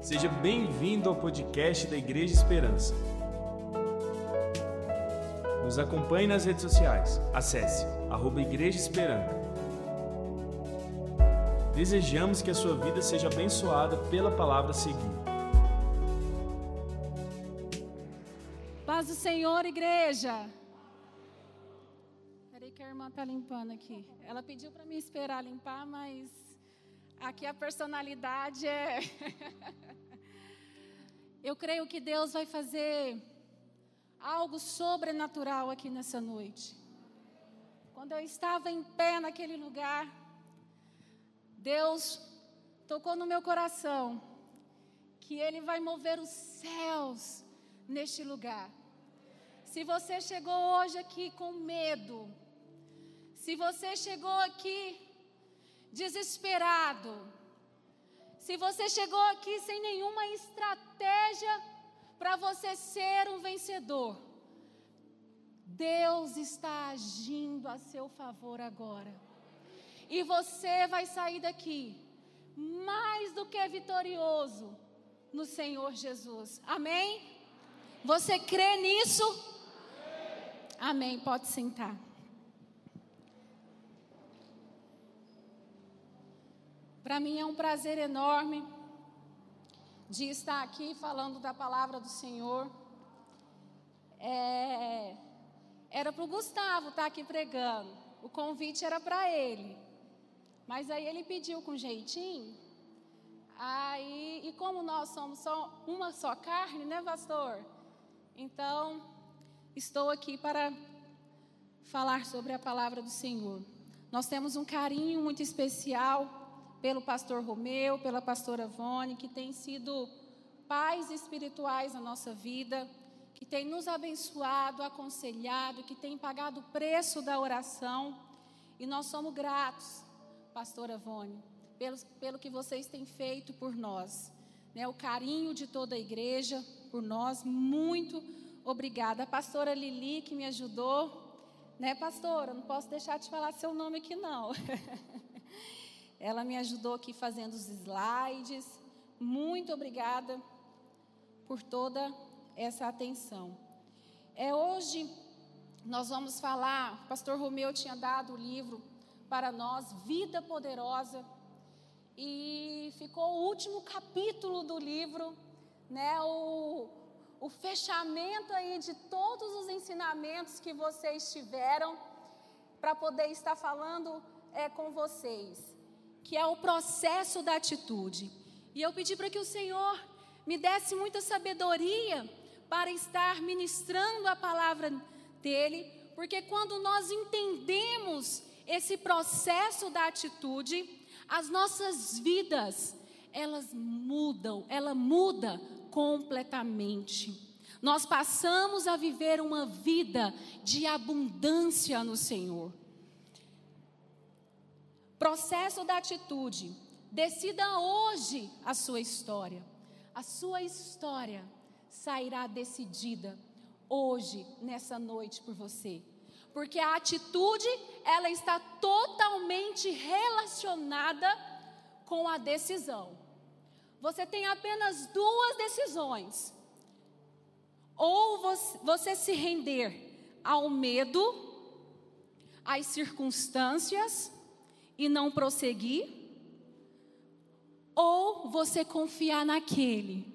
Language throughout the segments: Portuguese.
Seja bem-vindo ao podcast da Igreja Esperança. Nos acompanhe nas redes sociais. Acesse arroba Igreja Esperança. Desejamos que a sua vida seja abençoada pela palavra a seguir. Paz do Senhor, igreja. Peraí que a irmã tá limpando aqui. Ela pediu para me esperar limpar, mas aqui a personalidade é. Eu creio que Deus vai fazer algo sobrenatural aqui nessa noite. Quando eu estava em pé naquele lugar, Deus tocou no meu coração que Ele vai mover os céus neste lugar. Se você chegou hoje aqui com medo, se você chegou aqui desesperado, se você chegou aqui sem nenhuma estratégia para você ser um vencedor, Deus está agindo a seu favor agora. E você vai sair daqui mais do que vitorioso no Senhor Jesus. Amém? Você crê nisso? Amém. Pode sentar. Para mim é um prazer enorme de estar aqui falando da palavra do Senhor. É, era para o Gustavo estar aqui pregando, o convite era para ele, mas aí ele pediu com jeitinho. Aí, e como nós somos só uma só carne, né, pastor? Então, estou aqui para falar sobre a palavra do Senhor. Nós temos um carinho muito especial pelo pastor Romeu, pela pastora Vone, que tem sido pais espirituais na nossa vida, que tem nos abençoado, aconselhado, que tem pagado o preço da oração. E nós somos gratos, pastora Vone, pelo, pelo que vocês têm feito por nós. Né, o carinho de toda a igreja por nós, muito obrigada. A pastora Lili, que me ajudou. Né, pastora? Não posso deixar de falar seu nome aqui, não. Ela me ajudou aqui fazendo os slides. Muito obrigada por toda essa atenção. É hoje nós vamos falar, o pastor Romeu tinha dado o livro para nós, Vida Poderosa, e ficou o último capítulo do livro, né, o, o fechamento aí de todos os ensinamentos que vocês tiveram para poder estar falando é, com vocês que é o processo da atitude. E eu pedi para que o Senhor me desse muita sabedoria para estar ministrando a palavra dele, porque quando nós entendemos esse processo da atitude, as nossas vidas, elas mudam, ela muda completamente. Nós passamos a viver uma vida de abundância no Senhor. Processo da atitude. Decida hoje a sua história. A sua história sairá decidida hoje, nessa noite, por você. Porque a atitude, ela está totalmente relacionada com a decisão. Você tem apenas duas decisões. Ou você, você se render ao medo, às circunstâncias, e não prosseguir? Ou você confiar naquele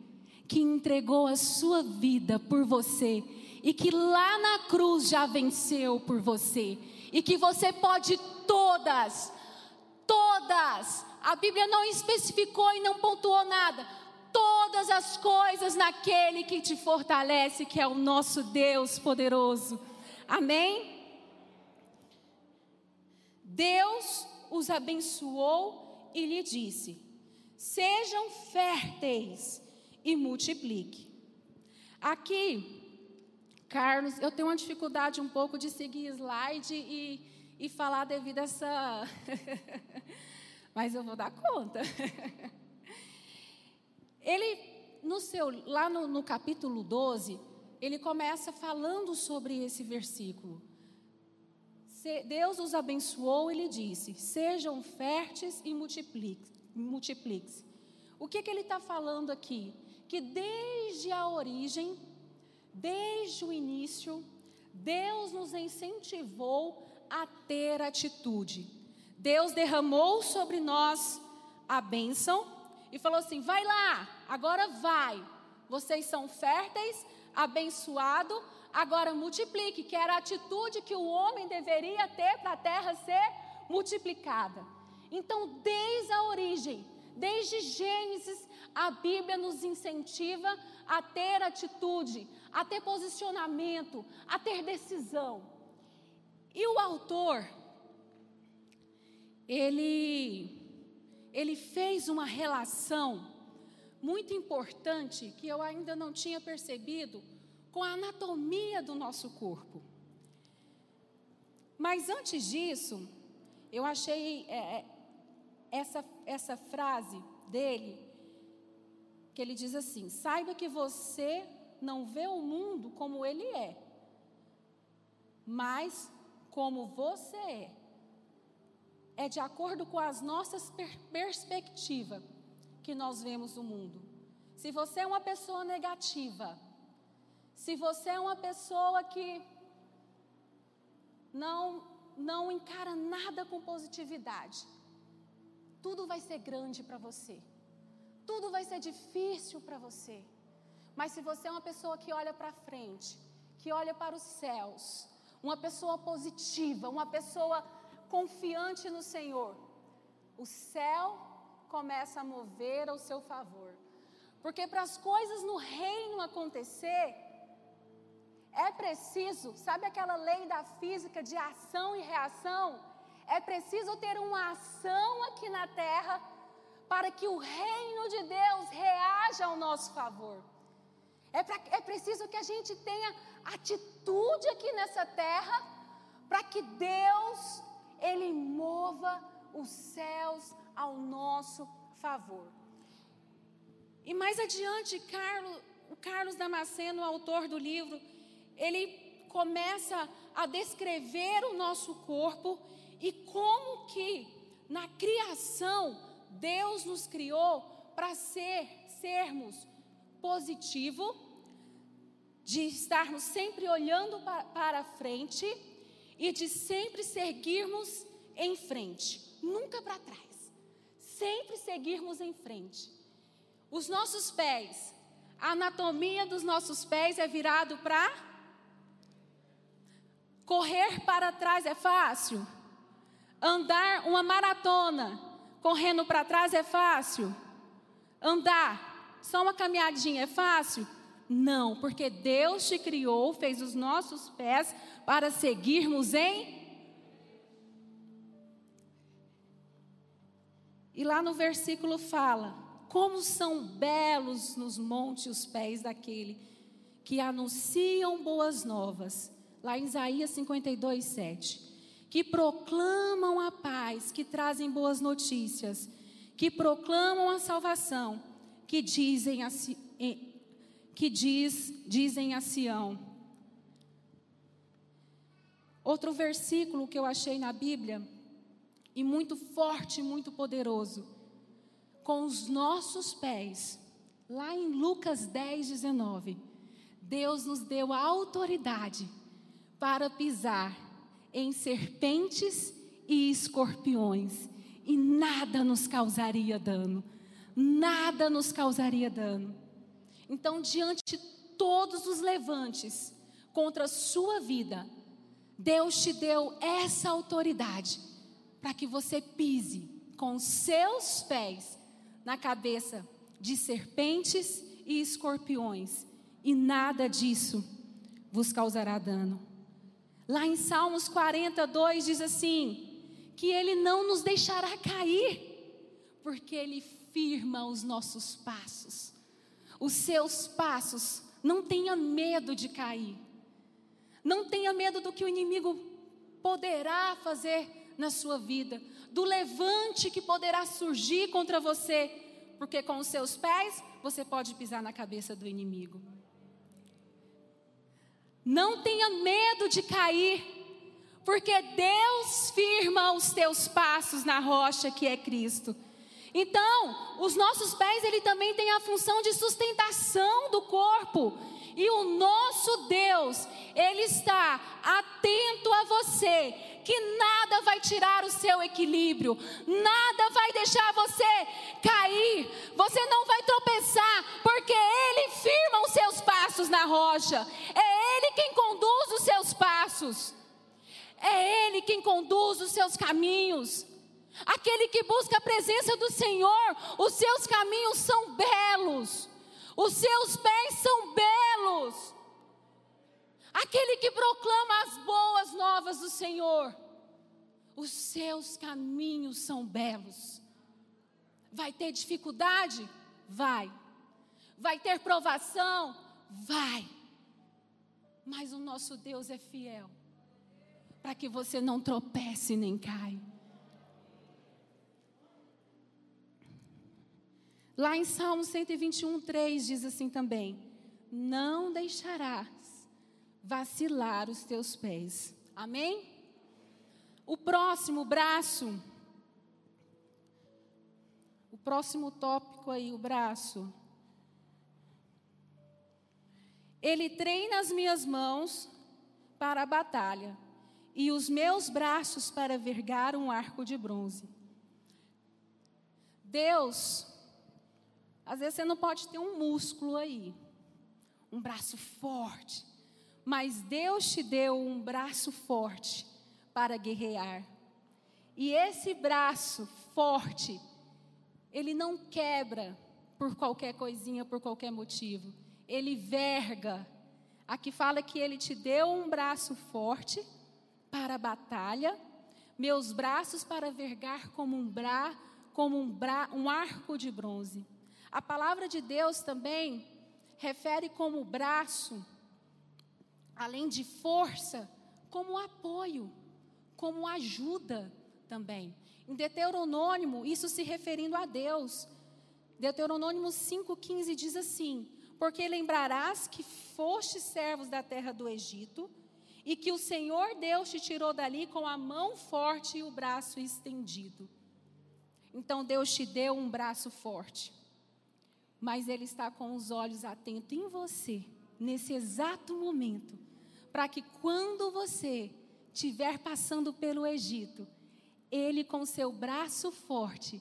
que entregou a sua vida por você e que lá na cruz já venceu por você e que você pode todas, todas, a Bíblia não especificou e não pontuou nada, todas as coisas naquele que te fortalece, que é o nosso Deus poderoso. Amém? Deus os abençoou e lhe disse: Sejam férteis e multiplique. Aqui, Carlos, eu tenho uma dificuldade um pouco de seguir slide e, e falar devido a essa. Mas eu vou dar conta. Ele, no seu, lá no, no capítulo 12, ele começa falando sobre esse versículo. Deus os abençoou e lhe disse: Sejam férteis e multipliquem-se. O que, que ele está falando aqui? Que desde a origem, desde o início, Deus nos incentivou a ter atitude. Deus derramou sobre nós a bênção e falou assim: vai lá, agora vai. Vocês são férteis, abençoado, agora multiplique, que era a atitude que o homem deveria ter para a terra ser multiplicada. Então, desde a origem, desde Gênesis, a Bíblia nos incentiva a ter atitude, a ter posicionamento, a ter decisão. E o autor, ele, ele fez uma relação muito importante que eu ainda não tinha percebido com a anatomia do nosso corpo. Mas antes disso, eu achei é, é, essa, essa frase dele, que ele diz assim: saiba que você não vê o mundo como ele é, mas como você é. É de acordo com as nossas per perspectivas que nós vemos o mundo. Se você é uma pessoa negativa, se você é uma pessoa que não não encara nada com positividade, tudo vai ser grande para você. Tudo vai ser difícil para você. Mas se você é uma pessoa que olha para frente, que olha para os céus, uma pessoa positiva, uma pessoa confiante no Senhor, o céu começa a mover ao seu favor. Porque para as coisas no reino acontecer, é preciso, sabe aquela lei da física de ação e reação? É preciso ter uma ação aqui na terra para que o reino de Deus reaja ao nosso favor. É, pra, é preciso que a gente tenha atitude aqui nessa terra para que Deus ele mova os céus ao nosso favor. E mais adiante, Carlos, o Carlos Damasceno, autor do livro, ele começa a descrever o nosso corpo e como que na criação Deus nos criou para ser sermos positivo, de estarmos sempre olhando para, frente e de sempre seguirmos em frente, nunca para trás. Sempre seguirmos em frente. Os nossos pés, a anatomia dos nossos pés é virado para Correr para trás é fácil? Andar uma maratona correndo para trás é fácil? Andar só uma caminhadinha é fácil? Não, porque Deus te criou, fez os nossos pés para seguirmos em. E lá no versículo fala: Como são belos nos montes os pés daquele que anunciam boas novas lá em Isaías 52, 7, que proclamam a paz, que trazem boas notícias, que proclamam a salvação, que dizem a, que diz, dizem a Sião. Outro versículo que eu achei na Bíblia, e muito forte, muito poderoso, com os nossos pés, lá em Lucas 10, 19, Deus nos deu a autoridade para pisar em serpentes e escorpiões, e nada nos causaria dano. Nada nos causaria dano. Então, diante de todos os levantes contra a sua vida, Deus te deu essa autoridade para que você pise com seus pés na cabeça de serpentes e escorpiões, e nada disso vos causará dano. Lá em Salmos 42 diz assim: que Ele não nos deixará cair, porque Ele firma os nossos passos. Os seus passos, não tenha medo de cair. Não tenha medo do que o inimigo poderá fazer na sua vida, do levante que poderá surgir contra você, porque com os seus pés você pode pisar na cabeça do inimigo. Não tenha medo de cair, porque Deus firma os teus passos na rocha que é Cristo. Então, os nossos pés, ele também tem a função de sustentação do corpo. E o nosso Deus, ele está atento a você, que nada vai tirar o seu equilíbrio, nada vai deixar você cair, você não vai tropeçar, porque ele firma os seus passos na rocha. É ele quem conduz os seus passos. É ele quem conduz os seus caminhos. Aquele que busca a presença do Senhor, os seus caminhos são belos, os seus pés são belos. Aquele que proclama as boas novas do Senhor, os seus caminhos são belos. Vai ter dificuldade? Vai. Vai ter provação? Vai. Mas o nosso Deus é fiel, para que você não tropece nem caia. Lá em Salmo 121, 3 diz assim também: Não deixarás vacilar os teus pés. Amém? O próximo braço. O próximo tópico aí, o braço. Ele treina as minhas mãos para a batalha e os meus braços para vergar um arco de bronze. Deus às vezes você não pode ter um músculo aí, um braço forte, mas Deus te deu um braço forte para guerrear. E esse braço forte, ele não quebra por qualquer coisinha, por qualquer motivo. Ele verga. Aqui fala que ele te deu um braço forte para a batalha, meus braços para vergar como um bra, como um, bra, um arco de bronze. A palavra de Deus também refere como braço, além de força, como apoio, como ajuda também. Em Deuteronômio, isso se referindo a Deus. Deuteronômio 5,15 diz assim: Porque lembrarás que foste servos da terra do Egito, e que o Senhor Deus te tirou dali com a mão forte e o braço estendido. Então Deus te deu um braço forte mas Ele está com os olhos atentos em você, nesse exato momento, para que quando você estiver passando pelo Egito, Ele com seu braço forte,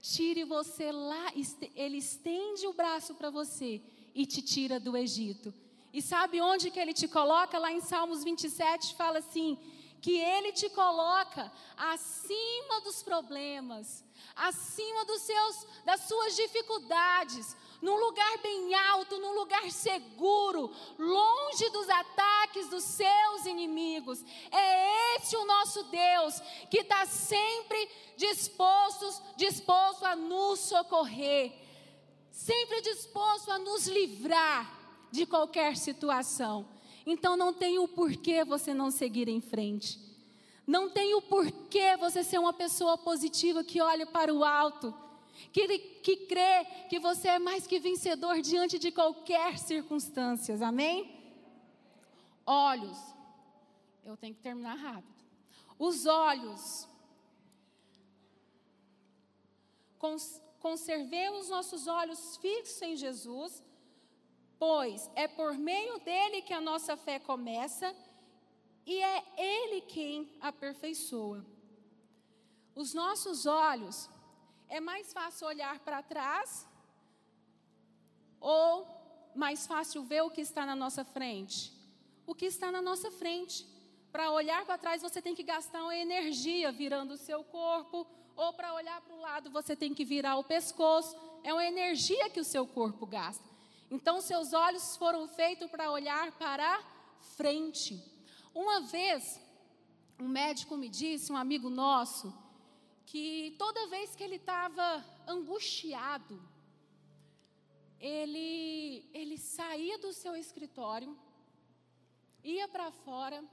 tire você lá, Ele estende o braço para você e te tira do Egito. E sabe onde que Ele te coloca? Lá em Salmos 27 fala assim: que Ele te coloca acima dos problemas, acima dos seus, das suas dificuldades, num lugar bem alto, num lugar seguro, longe dos ataques dos seus inimigos. É esse o nosso Deus que está sempre disposto, disposto a nos socorrer, sempre disposto a nos livrar de qualquer situação. Então não tem o porquê você não seguir em frente. Não tem o porquê você ser uma pessoa positiva que olha para o alto, que, que crê que você é mais que vencedor diante de qualquer circunstância. Amém? Olhos. Eu tenho que terminar rápido. Os olhos. Conservemos nossos olhos fixos em Jesus pois é por meio dele que a nossa fé começa e é ele quem aperfeiçoa. Os nossos olhos, é mais fácil olhar para trás ou mais fácil ver o que está na nossa frente? O que está na nossa frente. Para olhar para trás, você tem que gastar uma energia virando o seu corpo, ou para olhar para o lado, você tem que virar o pescoço. É uma energia que o seu corpo gasta. Então, seus olhos foram feitos para olhar para frente. Uma vez, um médico me disse, um amigo nosso, que toda vez que ele estava angustiado, ele, ele saía do seu escritório, ia para fora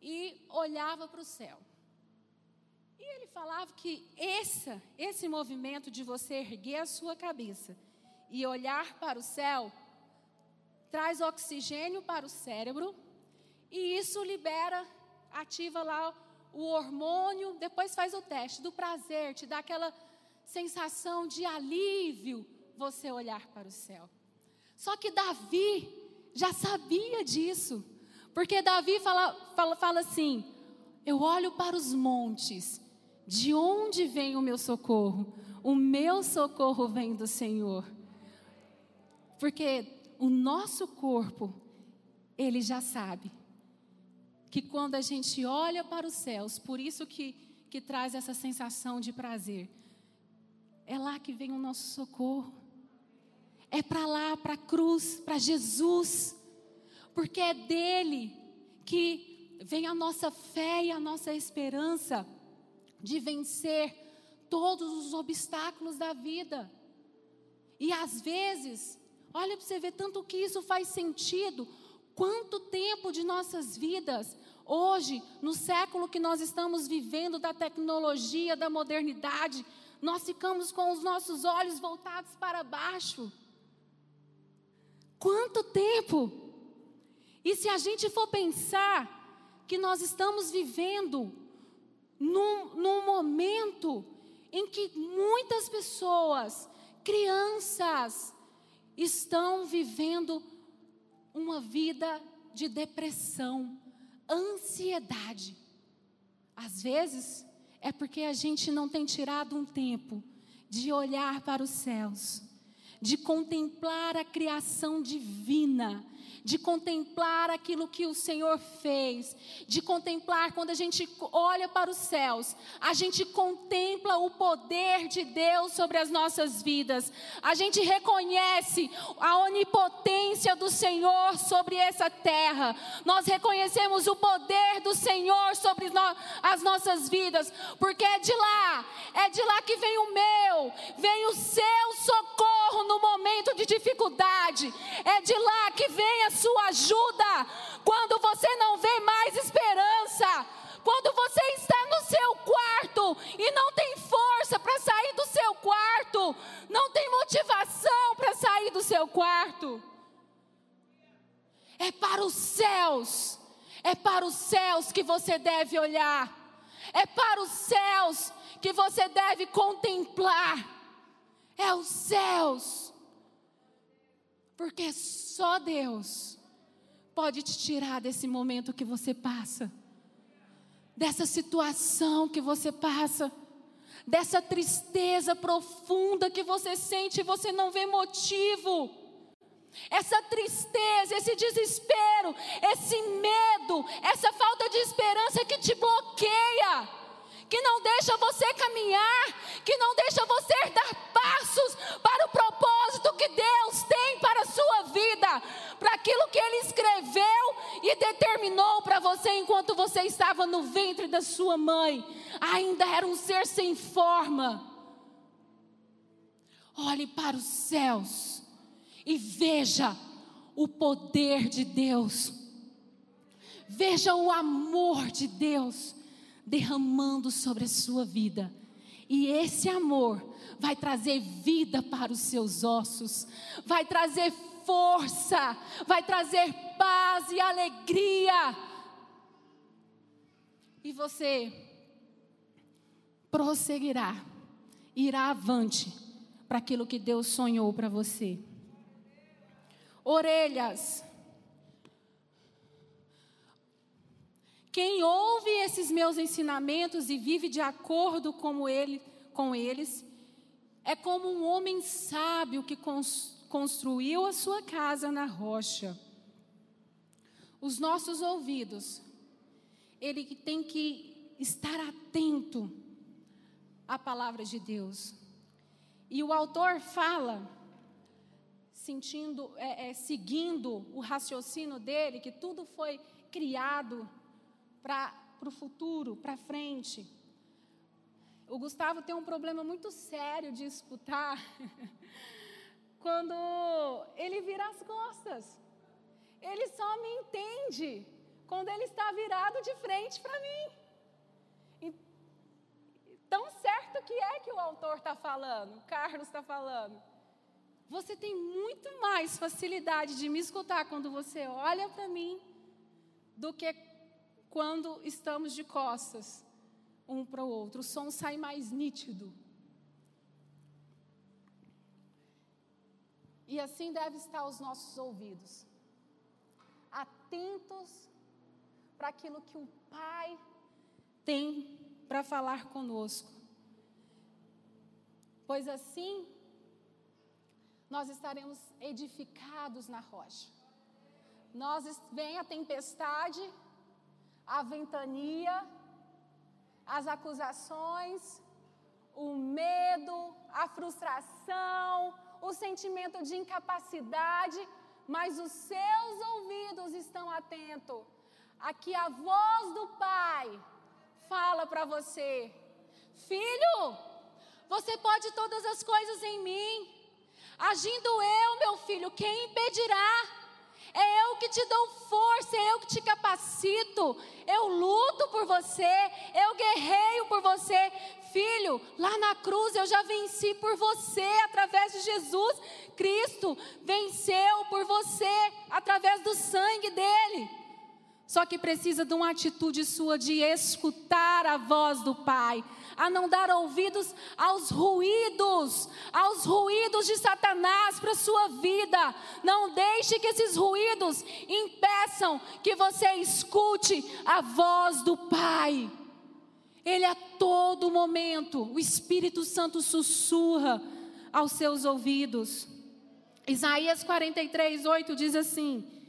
e olhava para o céu. E ele falava que esse, esse movimento de você erguer a sua cabeça e olhar para o céu traz oxigênio para o cérebro e isso libera, ativa lá o hormônio, depois faz o teste do prazer, te dá aquela sensação de alívio você olhar para o céu. Só que Davi já sabia disso, porque Davi fala, fala, fala assim: Eu olho para os montes, de onde vem o meu socorro? O meu socorro vem do Senhor. Porque o nosso corpo, ele já sabe que quando a gente olha para os céus, por isso que, que traz essa sensação de prazer, é lá que vem o nosso socorro. É para lá, para a cruz, para Jesus, porque é dele que vem a nossa fé e a nossa esperança de vencer todos os obstáculos da vida. E às vezes, olha para você ver tanto que isso faz sentido. Quanto tempo de nossas vidas Hoje, no século que nós estamos vivendo, da tecnologia, da modernidade, nós ficamos com os nossos olhos voltados para baixo. Quanto tempo? E se a gente for pensar que nós estamos vivendo num, num momento em que muitas pessoas, crianças, estão vivendo uma vida de depressão, ansiedade. Às vezes é porque a gente não tem tirado um tempo de olhar para os céus, de contemplar a criação divina, de contemplar aquilo que o Senhor fez, de contemplar quando a gente olha para os céus, a gente contempla o poder de Deus sobre as nossas vidas, a gente reconhece a onipotência do Senhor sobre essa terra, nós reconhecemos o poder do Senhor sobre no, as nossas vidas, porque é de lá, é de lá que vem o meu, vem o seu socorro no momento de dificuldade, é de lá que vem a sua ajuda, quando você não vê mais esperança, quando você está no seu quarto e não tem força para sair do seu quarto, não tem motivação para sair do seu quarto. É para os céus, é para os céus que você deve olhar, é para os céus que você deve contemplar, é os céus porque só Deus pode te tirar desse momento que você passa, dessa situação que você passa, dessa tristeza profunda que você sente e você não vê motivo. Essa tristeza, esse desespero, esse medo, essa falta de esperança que te bloqueia que não deixa você caminhar, que não deixa você dar passos para o propósito que Deus tem para a sua vida, para aquilo que Ele escreveu e determinou para você enquanto você estava no ventre da sua mãe, ainda era um ser sem forma. Olhe para os céus e veja o poder de Deus. Veja o amor de Deus derramando sobre a sua vida. E esse amor vai trazer vida para os seus ossos, vai trazer força, vai trazer paz e alegria. E você prosseguirá, irá avante para aquilo que Deus sonhou para você. Orelhas, Quem ouve esses meus ensinamentos e vive de acordo com, ele, com eles, é como um homem sábio que construiu a sua casa na rocha. Os nossos ouvidos, ele tem que estar atento à palavra de Deus. E o autor fala, sentindo, é, é, seguindo o raciocínio dele, que tudo foi criado para o futuro, para frente. O Gustavo tem um problema muito sério de escutar quando ele vira as costas. Ele só me entende quando ele está virado de frente para mim. E, tão certo que é que o autor está falando, Carlos está falando. Você tem muito mais facilidade de me escutar quando você olha para mim do que quando estamos de costas um para o outro. O som sai mais nítido. E assim deve estar os nossos ouvidos, atentos para aquilo que o Pai tem para falar conosco. Pois assim nós estaremos edificados na rocha. Nós vem a tempestade, a ventania, as acusações, o medo, a frustração, o sentimento de incapacidade, mas os seus ouvidos estão atentos. Aqui a voz do Pai fala para você: Filho, você pode todas as coisas em mim. Agindo eu, meu filho, quem impedirá? É eu que te dou força, é eu que te capacito. Eu luto por você, eu guerreio por você. Filho, lá na cruz eu já venci por você através de Jesus. Cristo venceu por você através do sangue dele. Só que precisa de uma atitude sua de escutar a voz do Pai, a não dar ouvidos aos ruídos, aos ruídos de Satanás para a sua vida. Não deixe que esses ruídos impeçam que você escute a voz do Pai. Ele a todo momento, o Espírito Santo sussurra aos seus ouvidos. Isaías 43, 8 diz assim: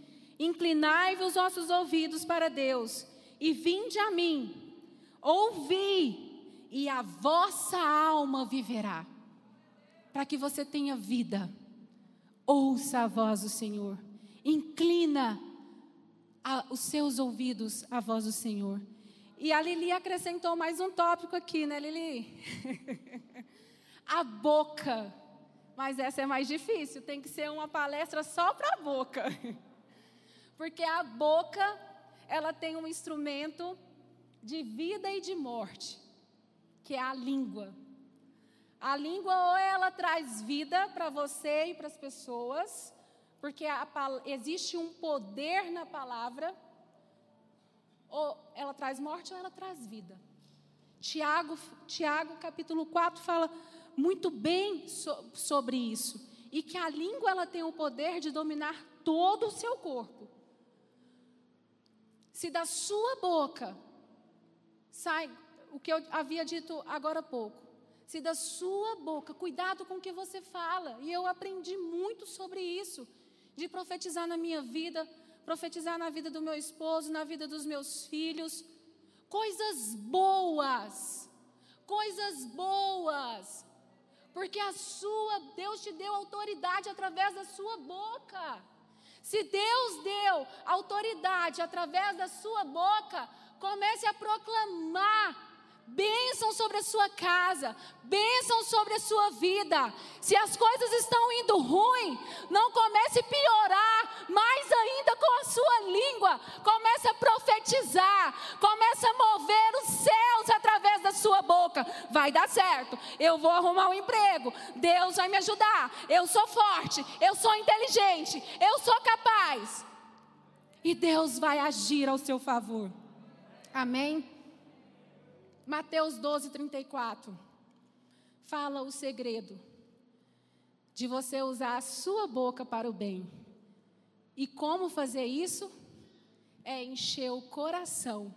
Inclinai-vos os vossos ouvidos para Deus e vinde a mim, ouvi, e a vossa alma viverá. Para que você tenha vida, ouça a voz do Senhor, inclina a, os seus ouvidos à voz do Senhor. E a Lili acrescentou mais um tópico aqui, né, Lili? a boca. Mas essa é mais difícil, tem que ser uma palestra só para a boca. Porque a boca, ela tem um instrumento de vida e de morte, que é a língua. A língua ou ela traz vida para você e para as pessoas, porque a, existe um poder na palavra, ou ela traz morte ou ela traz vida. Tiago, Tiago capítulo 4 fala muito bem so, sobre isso, e que a língua ela tem o poder de dominar todo o seu corpo. Se da sua boca sai o que eu havia dito agora há pouco, se da sua boca, cuidado com o que você fala, e eu aprendi muito sobre isso, de profetizar na minha vida, profetizar na vida do meu esposo, na vida dos meus filhos, coisas boas, coisas boas, porque a sua, Deus te deu autoridade através da sua boca. Se Deus deu autoridade através da sua boca, comece a proclamar bênção sobre a sua casa, bênção sobre a sua vida. Se as coisas estão indo ruim, não comece a piorar mais ainda com a sua língua. Comece a profetizar, comece a mover os céus através da sua boca. Vai dar certo. Eu vou arrumar um emprego. Deus vai me ajudar. Eu sou forte, eu sou inteligente, eu sou capaz. E Deus vai agir ao seu favor. Amém. Mateus 12, 34. Fala o segredo de você usar a sua boca para o bem. E como fazer isso? É encher o coração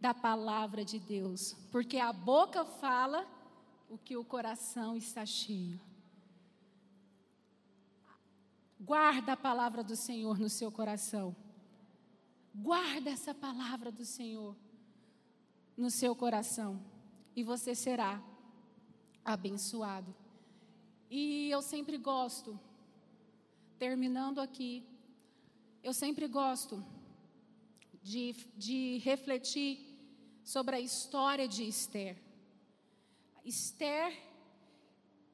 da palavra de Deus. Porque a boca fala o que o coração está cheio. Guarda a palavra do Senhor no seu coração. Guarda essa palavra do Senhor no seu coração e você será abençoado. E eu sempre gosto, terminando aqui, eu sempre gosto de, de refletir sobre a história de Esther. Esther,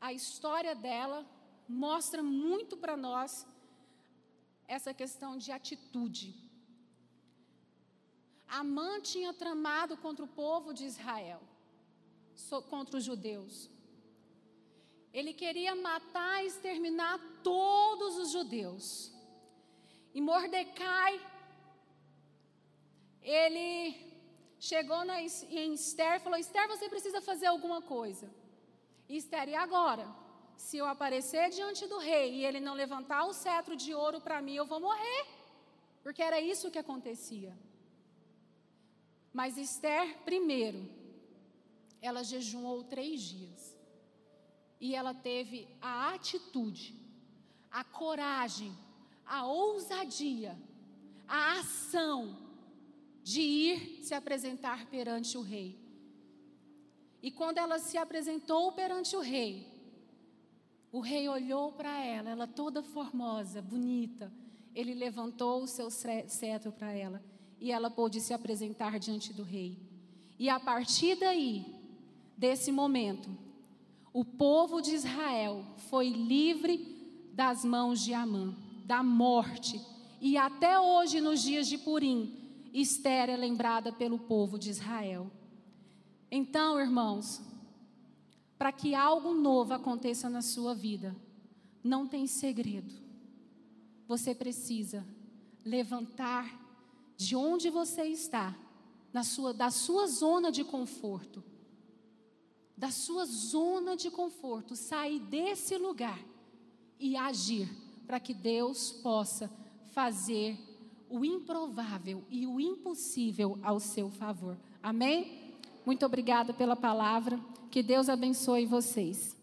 a história dela mostra muito para nós essa questão de atitude. Amã tinha tramado contra o povo de Israel, contra os judeus. Ele queria matar e exterminar todos os judeus. E Mordecai, ele chegou na, em Esther e falou: Esther, você precisa fazer alguma coisa. E Esther, e agora? se eu aparecer diante do rei e ele não levantar o cetro de ouro para mim, eu vou morrer. Porque era isso que acontecia. Mas Esther, primeiro, ela jejuou três dias. E ela teve a atitude, a coragem, a ousadia, a ação de ir se apresentar perante o rei. E quando ela se apresentou perante o rei, o rei olhou para ela, ela toda formosa, bonita. Ele levantou o seu cetro para ela e ela pôde se apresentar diante do rei. E a partir daí, desse momento, o povo de Israel foi livre das mãos de Amã, da morte. E até hoje, nos dias de Purim, Esther é lembrada pelo povo de Israel. Então, irmãos, para que algo novo aconteça na sua vida, não tem segredo. Você precisa levantar de onde você está, na sua, da sua zona de conforto, da sua zona de conforto, sair desse lugar e agir para que Deus possa fazer o improvável e o impossível ao seu favor. Amém? Muito obrigada pela palavra. Que Deus abençoe vocês.